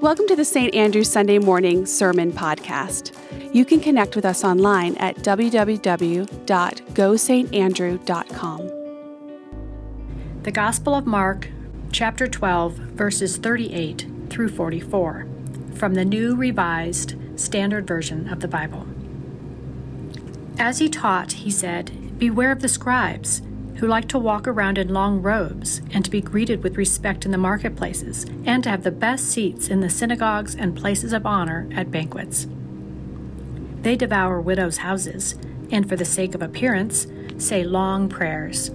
Welcome to the St. Andrew Sunday Morning Sermon Podcast. You can connect with us online at www.gosaintandrew.com. The Gospel of Mark, chapter 12, verses 38 through 44, from the New Revised Standard Version of the Bible. As he taught, he said, Beware of the scribes who like to walk around in long robes and to be greeted with respect in the marketplaces and to have the best seats in the synagogues and places of honor at banquets. They devour widows' houses and, for the sake of appearance, say long prayers.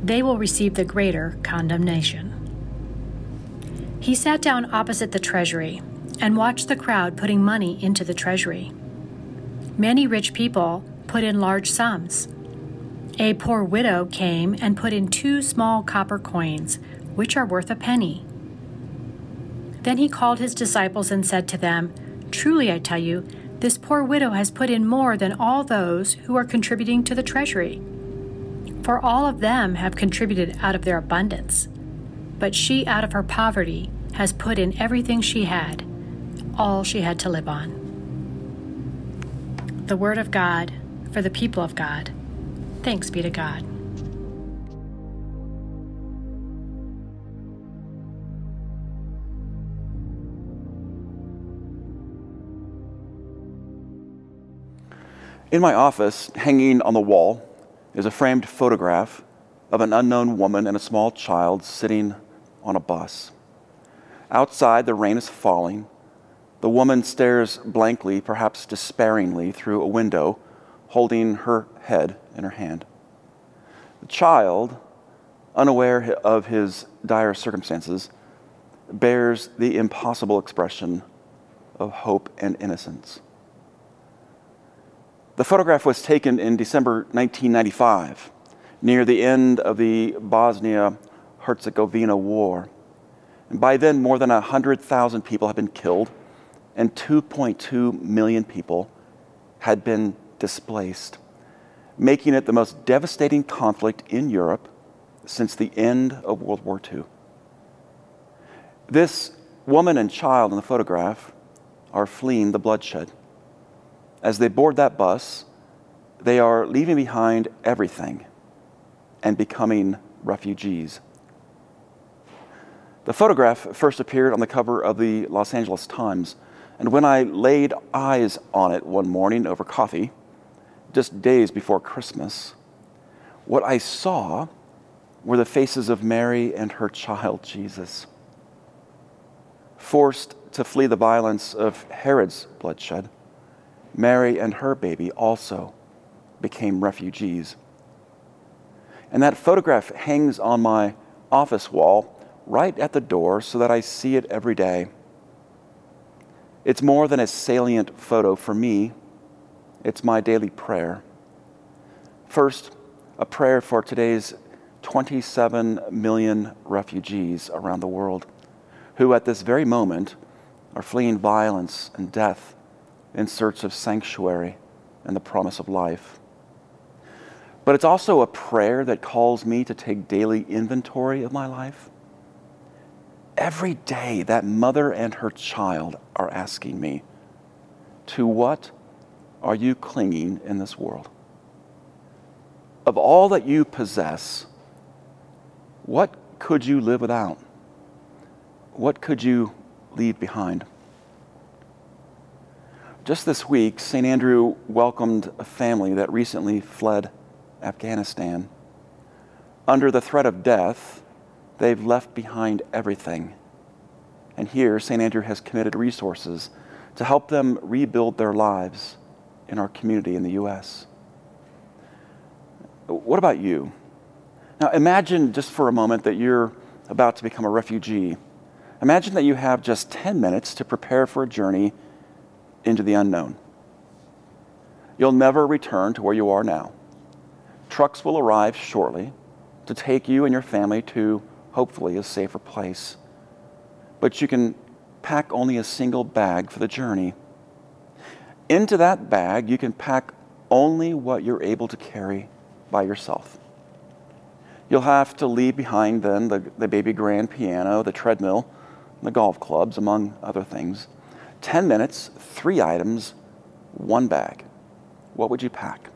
They will receive the greater condemnation. He sat down opposite the treasury and watched the crowd putting money into the treasury. Many rich people put in large sums a poor widow came and put in two small copper coins, which are worth a penny. Then he called his disciples and said to them, Truly I tell you, this poor widow has put in more than all those who are contributing to the treasury. For all of them have contributed out of their abundance, but she out of her poverty has put in everything she had, all she had to live on. The Word of God for the people of God. Thanks be to God. In my office, hanging on the wall, is a framed photograph of an unknown woman and a small child sitting on a bus. Outside, the rain is falling. The woman stares blankly, perhaps despairingly, through a window holding her head in her hand. The child, unaware of his dire circumstances, bears the impossible expression of hope and innocence. The photograph was taken in December 1995, near the end of the Bosnia Herzegovina War. And by then, more than 100,000 people had been killed, and 2.2 million people had been displaced, making it the most devastating conflict in Europe since the end of World War II. This woman and child in the photograph are fleeing the bloodshed. As they board that bus, they are leaving behind everything and becoming refugees. The photograph first appeared on the cover of the Los Angeles Times, and when I laid eyes on it one morning over coffee, just days before Christmas, what I saw were the faces of Mary and her child Jesus. Forced to flee the violence of Herod's bloodshed, Mary and her baby also became refugees. And that photograph hangs on my office wall right at the door so that I see it every day. It's more than a salient photo for me it's my daily prayer. First, a prayer for today's 27 million refugees around the world who, at this very moment, are fleeing violence and death in search of sanctuary and the promise of life. But it's also a prayer that calls me to take daily inventory of my life. Every day, that mother and her child are asking me, To what are you clinging in this world? Of all that you possess, what could you live without? What could you leave behind? Just this week, St. Andrew welcomed a family that recently fled Afghanistan. Under the threat of death, they've left behind everything. And here, St. Andrew has committed resources to help them rebuild their lives in our community in the U.S. What about you? Now, imagine just for a moment that you're about to become a refugee. Imagine that you have just 10 minutes to prepare for a journey into the unknown. You'll never return to where you are now. Trucks will arrive shortly to take you and your family to hopefully a safer place. But you can pack only a single bag for the journey. Into that bag, you can pack only what you're able to carry by yourself. You'll have to leave behind then the, the baby grand piano, the treadmill, the golf clubs, among other things. 10 minutes, three items, one bag. What would you pack?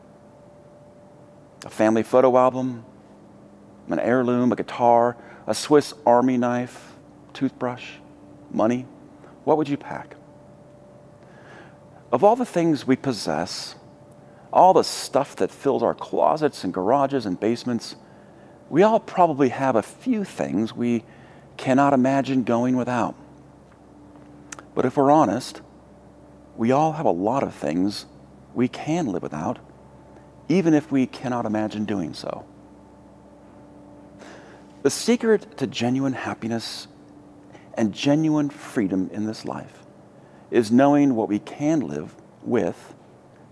A family photo album, an heirloom, a guitar, a Swiss army knife, toothbrush, money. What would you pack? Of all the things we possess, all the stuff that fills our closets and garages and basements, we all probably have a few things we cannot imagine going without. But if we're honest, we all have a lot of things we can live without, even if we cannot imagine doing so. The secret to genuine happiness and genuine freedom in this life is knowing what we can live with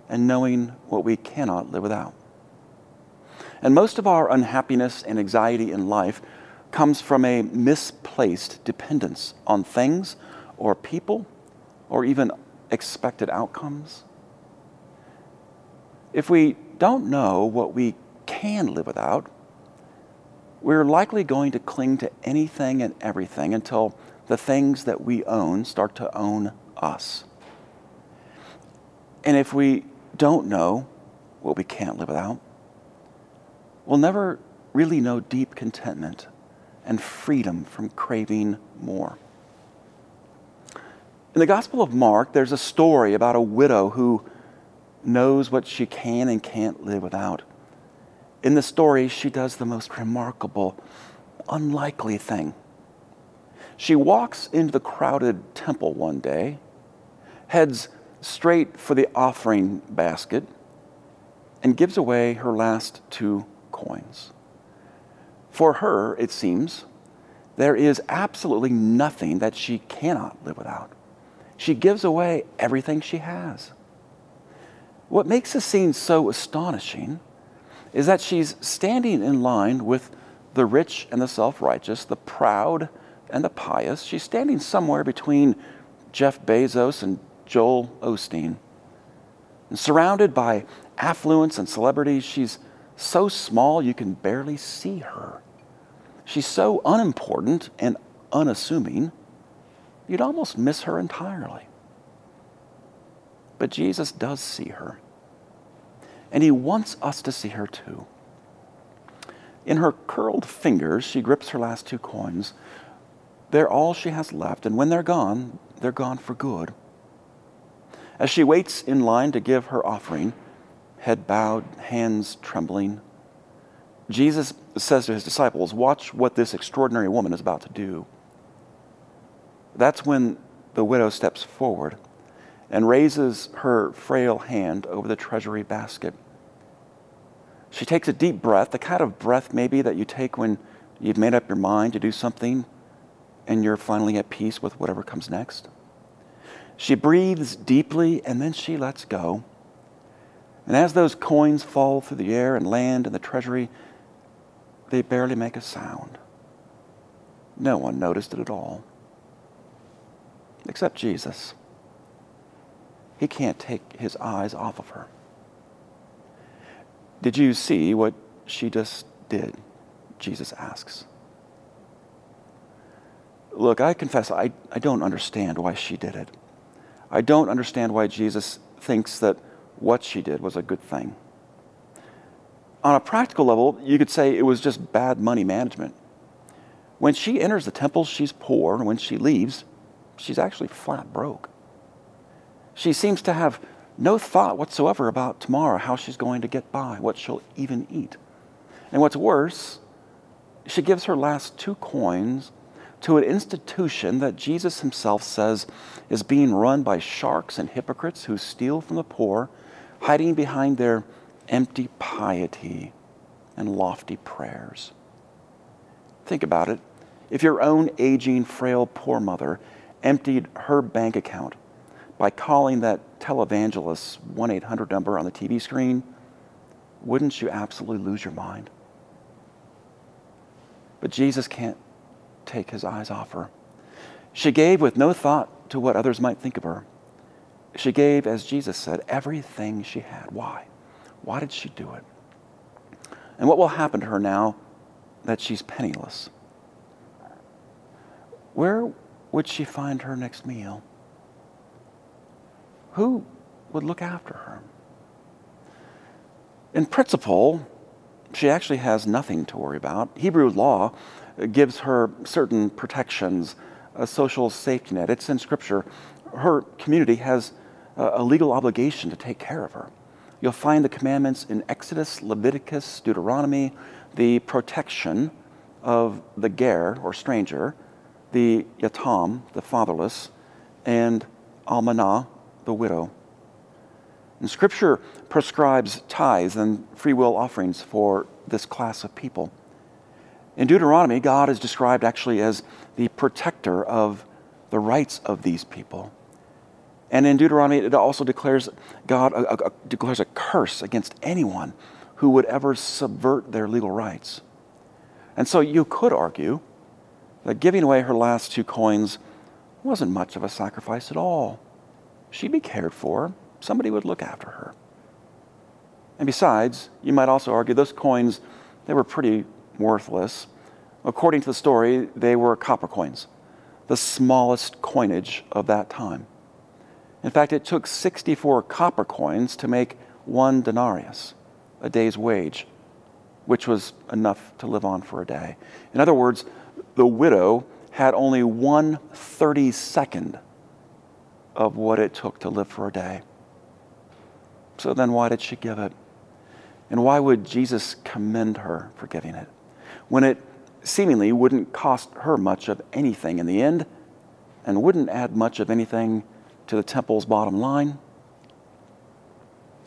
and knowing what we cannot live without. And most of our unhappiness and anxiety in life comes from a misplaced dependence on things or people or even expected outcomes. If we don't know what we can live without, we're likely going to cling to anything and everything until the things that we own start to own us. And if we don't know what we can't live without, we'll never really know deep contentment and freedom from craving more. In the Gospel of Mark, there's a story about a widow who knows what she can and can't live without. In the story, she does the most remarkable, unlikely thing. She walks into the crowded temple one day, heads straight for the offering basket, and gives away her last two coins. For her, it seems, there is absolutely nothing that she cannot live without. She gives away everything she has. What makes the scene so astonishing is that she's standing in line with the rich and the self righteous, the proud and the pious. She's standing somewhere between Jeff Bezos and Joel Osteen. And surrounded by affluence and celebrities, she's so small you can barely see her. She's so unimportant and unassuming, you'd almost miss her entirely. But Jesus does see her, and he wants us to see her too. In her curled fingers, she grips her last two coins. They're all she has left, and when they're gone, they're gone for good. As she waits in line to give her offering, head bowed, hands trembling, Jesus says to his disciples, Watch what this extraordinary woman is about to do. That's when the widow steps forward and raises her frail hand over the treasury basket. She takes a deep breath, the kind of breath maybe that you take when you've made up your mind to do something and you're finally at peace with whatever comes next. She breathes deeply and then she lets go. And as those coins fall through the air and land in the treasury, they barely make a sound. No one noticed it at all, except Jesus. He can't take his eyes off of her. Did you see what she just did? Jesus asks. Look, I confess, I, I don't understand why she did it. I don't understand why Jesus thinks that what she did was a good thing. On a practical level, you could say it was just bad money management. When she enters the temple, she's poor, and when she leaves, she's actually flat broke. She seems to have no thought whatsoever about tomorrow, how she's going to get by, what she'll even eat. And what's worse, she gives her last two coins to an institution that Jesus himself says is being run by sharks and hypocrites who steal from the poor, hiding behind their empty piety and lofty prayers. Think about it. If your own aging, frail, poor mother emptied her bank account by calling that televangelist's 1 800 number on the TV screen, wouldn't you absolutely lose your mind? But Jesus can't take his eyes off her. She gave with no thought to what others might think of her. She gave, as Jesus said, everything she had. Why? Why did she do it? And what will happen to her now that she's penniless? Where would she find her next meal? Who would look after her? In principle, she actually has nothing to worry about. Hebrew law gives her certain protections, a social safety net. It's in Scripture. Her community has a legal obligation to take care of her. You'll find the commandments in Exodus, Leviticus, Deuteronomy, the protection of the ger or stranger, the yatam, the fatherless, and almanah, the widow. And Scripture prescribes tithes and free will offerings for this class of people. In Deuteronomy, God is described actually as the protector of the rights of these people. And in Deuteronomy, it also declares God uh, uh, declares a curse against anyone who would ever subvert their legal rights. And so you could argue that giving away her last two coins wasn't much of a sacrifice at all. She'd be cared for, somebody would look after her. And besides, you might also argue those coins, they were pretty worthless. According to the story, they were copper coins, the smallest coinage of that time. In fact, it took 64 copper coins to make one denarius, a day's wage, which was enough to live on for a day. In other words, the widow had only one 32nd of what it took to live for a day. So then, why did she give it? And why would Jesus commend her for giving it when it seemingly wouldn't cost her much of anything in the end and wouldn't add much of anything to the temple's bottom line?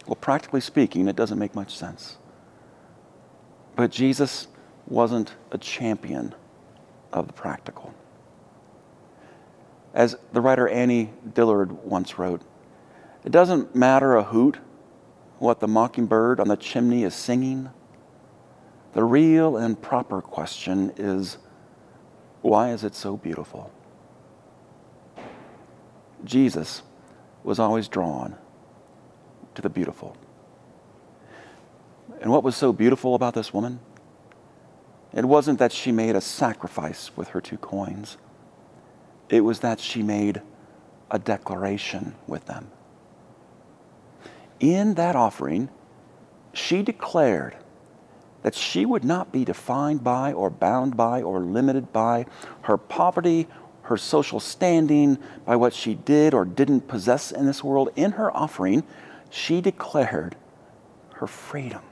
Well, practically speaking, it doesn't make much sense. But Jesus wasn't a champion of the practical. As the writer Annie Dillard once wrote, it doesn't matter a hoot what the mockingbird on the chimney is singing. The real and proper question is why is it so beautiful? Jesus was always drawn to the beautiful. And what was so beautiful about this woman? It wasn't that she made a sacrifice with her two coins, it was that she made a declaration with them. In that offering, she declared that she would not be defined by or bound by or limited by her poverty, her social standing, by what she did or didn't possess in this world. In her offering, she declared her freedom.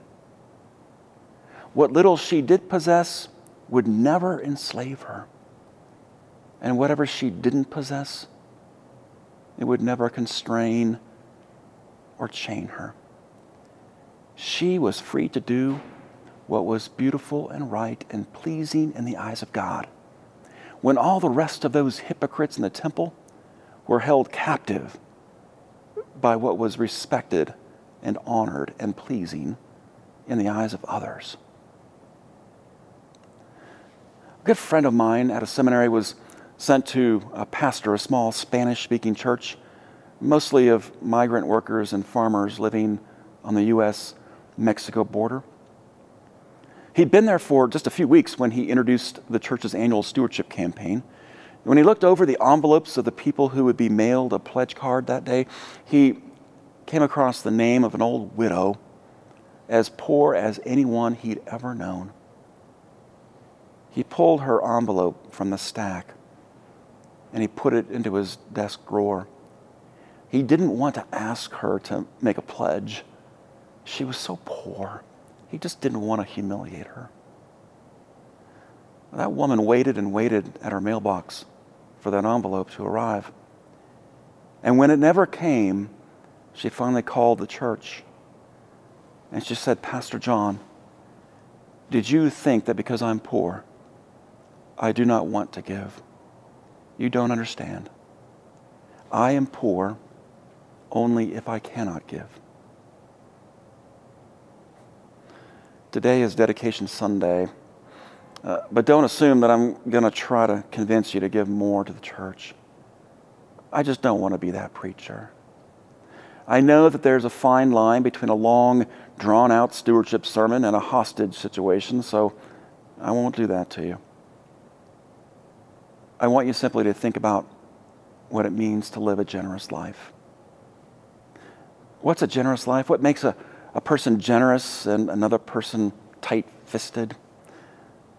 What little she did possess would never enslave her. And whatever she didn't possess, it would never constrain or chain her. She was free to do what was beautiful and right and pleasing in the eyes of God. When all the rest of those hypocrites in the temple were held captive by what was respected and honored and pleasing in the eyes of others. A good friend of mine at a seminary was sent to a pastor a small Spanish speaking church, mostly of migrant workers and farmers living on the U.S. Mexico border. He'd been there for just a few weeks when he introduced the church's annual stewardship campaign. When he looked over the envelopes of the people who would be mailed a pledge card that day, he came across the name of an old widow as poor as anyone he'd ever known. He pulled her envelope from the stack and he put it into his desk drawer. He didn't want to ask her to make a pledge. She was so poor. He just didn't want to humiliate her. That woman waited and waited at her mailbox for that envelope to arrive. And when it never came, she finally called the church and she said, Pastor John, did you think that because I'm poor, I do not want to give. You don't understand. I am poor only if I cannot give. Today is Dedication Sunday, uh, but don't assume that I'm going to try to convince you to give more to the church. I just don't want to be that preacher. I know that there's a fine line between a long, drawn out stewardship sermon and a hostage situation, so I won't do that to you. I want you simply to think about what it means to live a generous life. What's a generous life? What makes a, a person generous and another person tight fisted?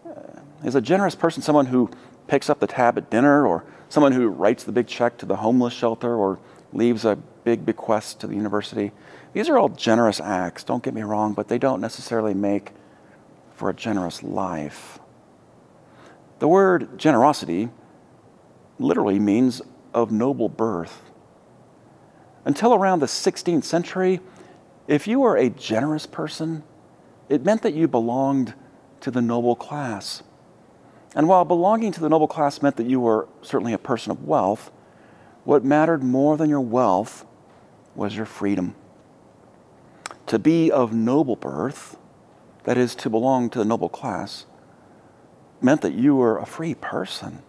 Uh, is a generous person someone who picks up the tab at dinner or someone who writes the big check to the homeless shelter or leaves a big bequest to the university? These are all generous acts, don't get me wrong, but they don't necessarily make for a generous life. The word generosity literally means of noble birth. Until around the 16th century, if you were a generous person, it meant that you belonged to the noble class. And while belonging to the noble class meant that you were certainly a person of wealth, what mattered more than your wealth was your freedom. To be of noble birth, that is, to belong to the noble class, meant that you were a free person.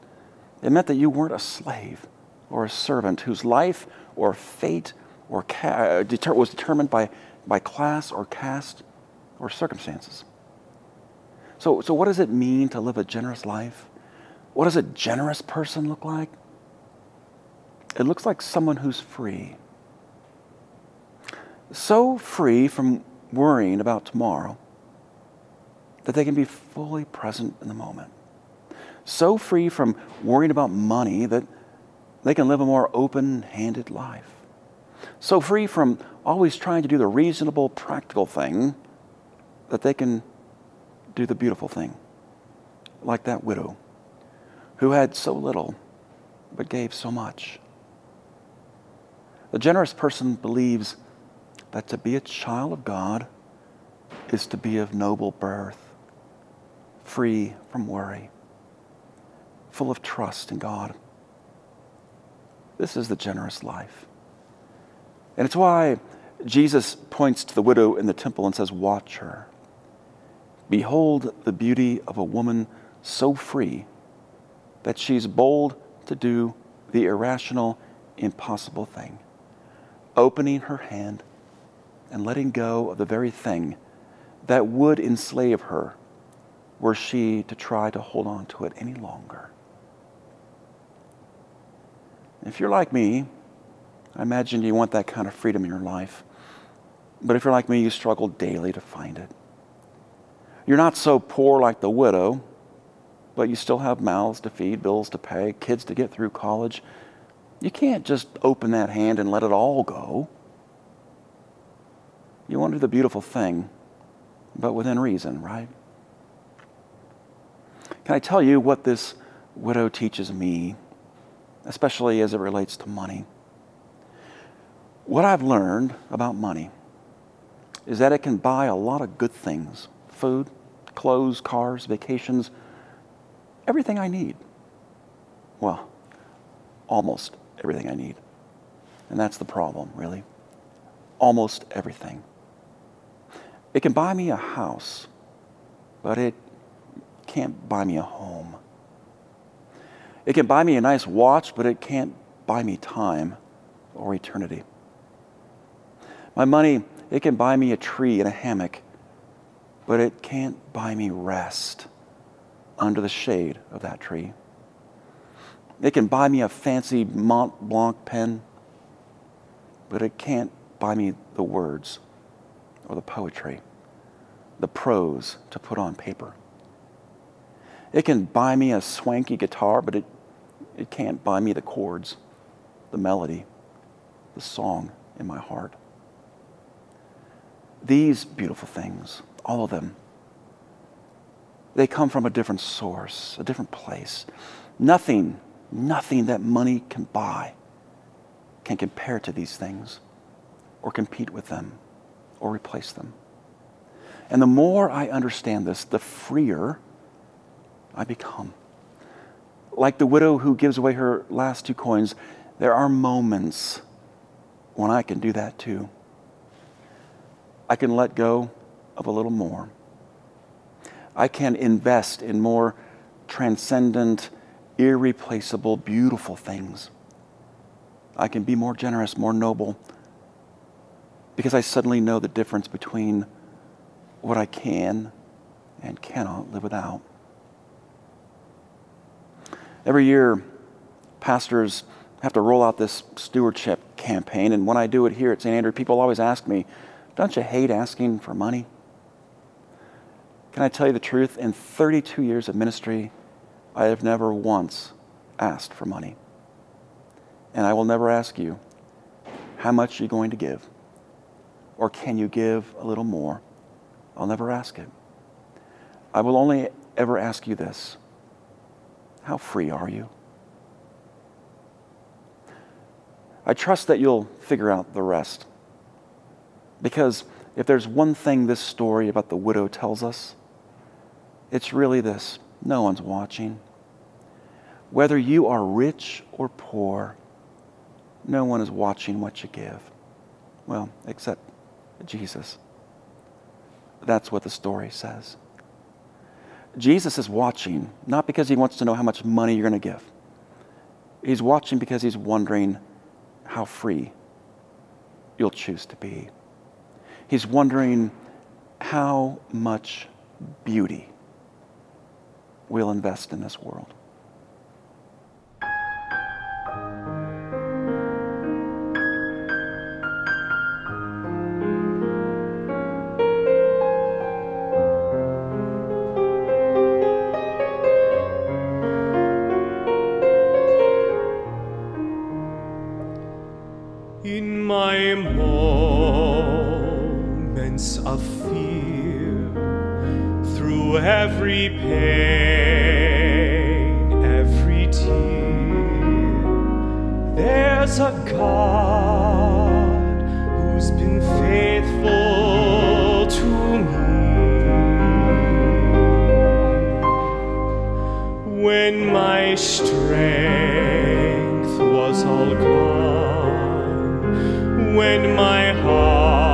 It meant that you weren't a slave or a servant whose life or fate or ca- uh, was determined by, by class or caste or circumstances. So, so, what does it mean to live a generous life? What does a generous person look like? It looks like someone who's free so free from worrying about tomorrow that they can be fully present in the moment. So free from worrying about money that they can live a more open handed life. So free from always trying to do the reasonable, practical thing that they can do the beautiful thing, like that widow who had so little but gave so much. The generous person believes that to be a child of God is to be of noble birth, free from worry, full of trust in God. This is the generous life. And it's why Jesus points to the widow in the temple and says, Watch her. Behold the beauty of a woman so free that she's bold to do the irrational, impossible thing, opening her hand and letting go of the very thing that would enslave her were she to try to hold on to it any longer. If you're like me, I imagine you want that kind of freedom in your life. But if you're like me, you struggle daily to find it. You're not so poor like the widow, but you still have mouths to feed, bills to pay, kids to get through college. You can't just open that hand and let it all go. You want to do the beautiful thing, but within reason, right? Can I tell you what this widow teaches me, especially as it relates to money? What I've learned about money is that it can buy a lot of good things food, clothes, cars, vacations, everything I need. Well, almost everything I need. And that's the problem, really. Almost everything. It can buy me a house, but it can't buy me a home. It can buy me a nice watch, but it can't buy me time or eternity. My money, it can buy me a tree and a hammock, but it can't buy me rest under the shade of that tree. It can buy me a fancy Mont Blanc pen, but it can't buy me the words or the poetry, the prose to put on paper. It can buy me a swanky guitar, but it, it can't buy me the chords, the melody, the song in my heart. These beautiful things, all of them, they come from a different source, a different place. Nothing, nothing that money can buy can compare to these things or compete with them or replace them. And the more I understand this, the freer I become. Like the widow who gives away her last two coins, there are moments when I can do that too. I can let go of a little more. I can invest in more transcendent, irreplaceable, beautiful things. I can be more generous, more noble, because I suddenly know the difference between what I can and cannot live without. Every year, pastors have to roll out this stewardship campaign, and when I do it here at St. Andrew, people always ask me, Don't you hate asking for money? Can I tell you the truth? In 32 years of ministry, I have never once asked for money. And I will never ask you, How much you're you going to give? Or can you give a little more? I'll never ask it. I will only ever ask you this How free are you? I trust that you'll figure out the rest. Because if there's one thing this story about the widow tells us, it's really this no one's watching. Whether you are rich or poor, no one is watching what you give. Well, except Jesus. That's what the story says. Jesus is watching, not because he wants to know how much money you're going to give. He's watching because he's wondering how free you'll choose to be. He's wondering how much beauty we'll invest in this world. when my strength was all gone, when my heart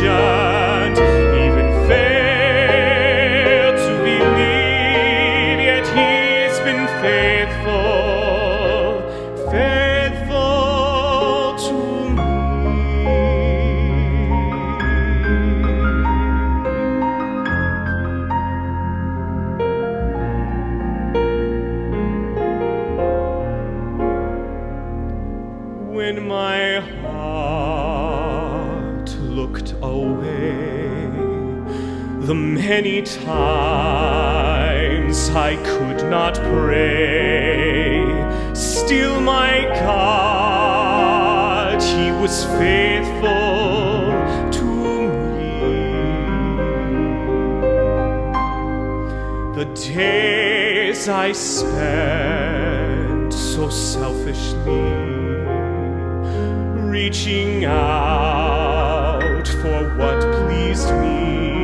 자. the many times I could not pray. Still, my God, He was faithful to me. The days I spent so selfishly reaching out for what pleased me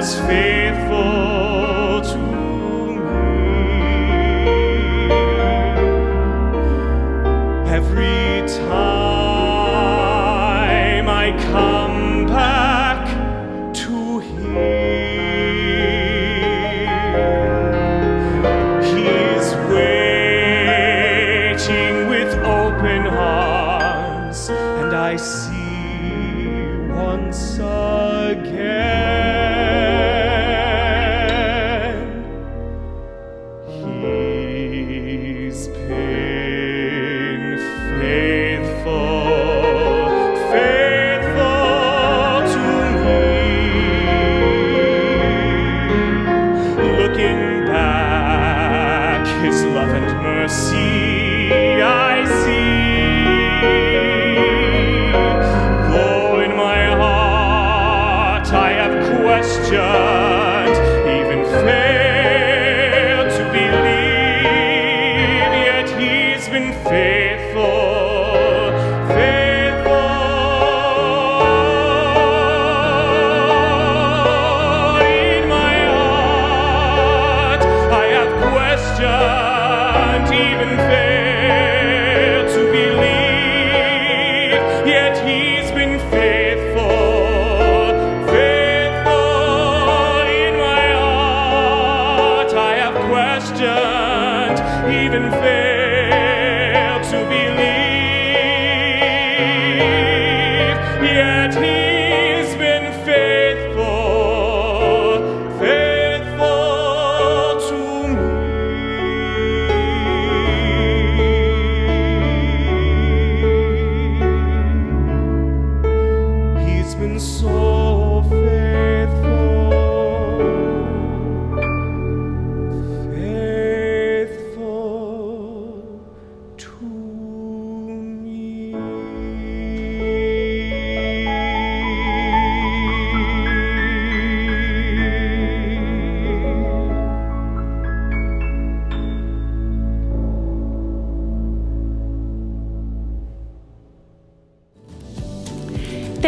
once again.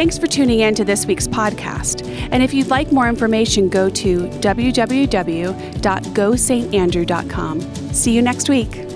Thanks for tuning in to this week's podcast. And if you'd like more information, go to www.gosaintandrew.com. See you next week.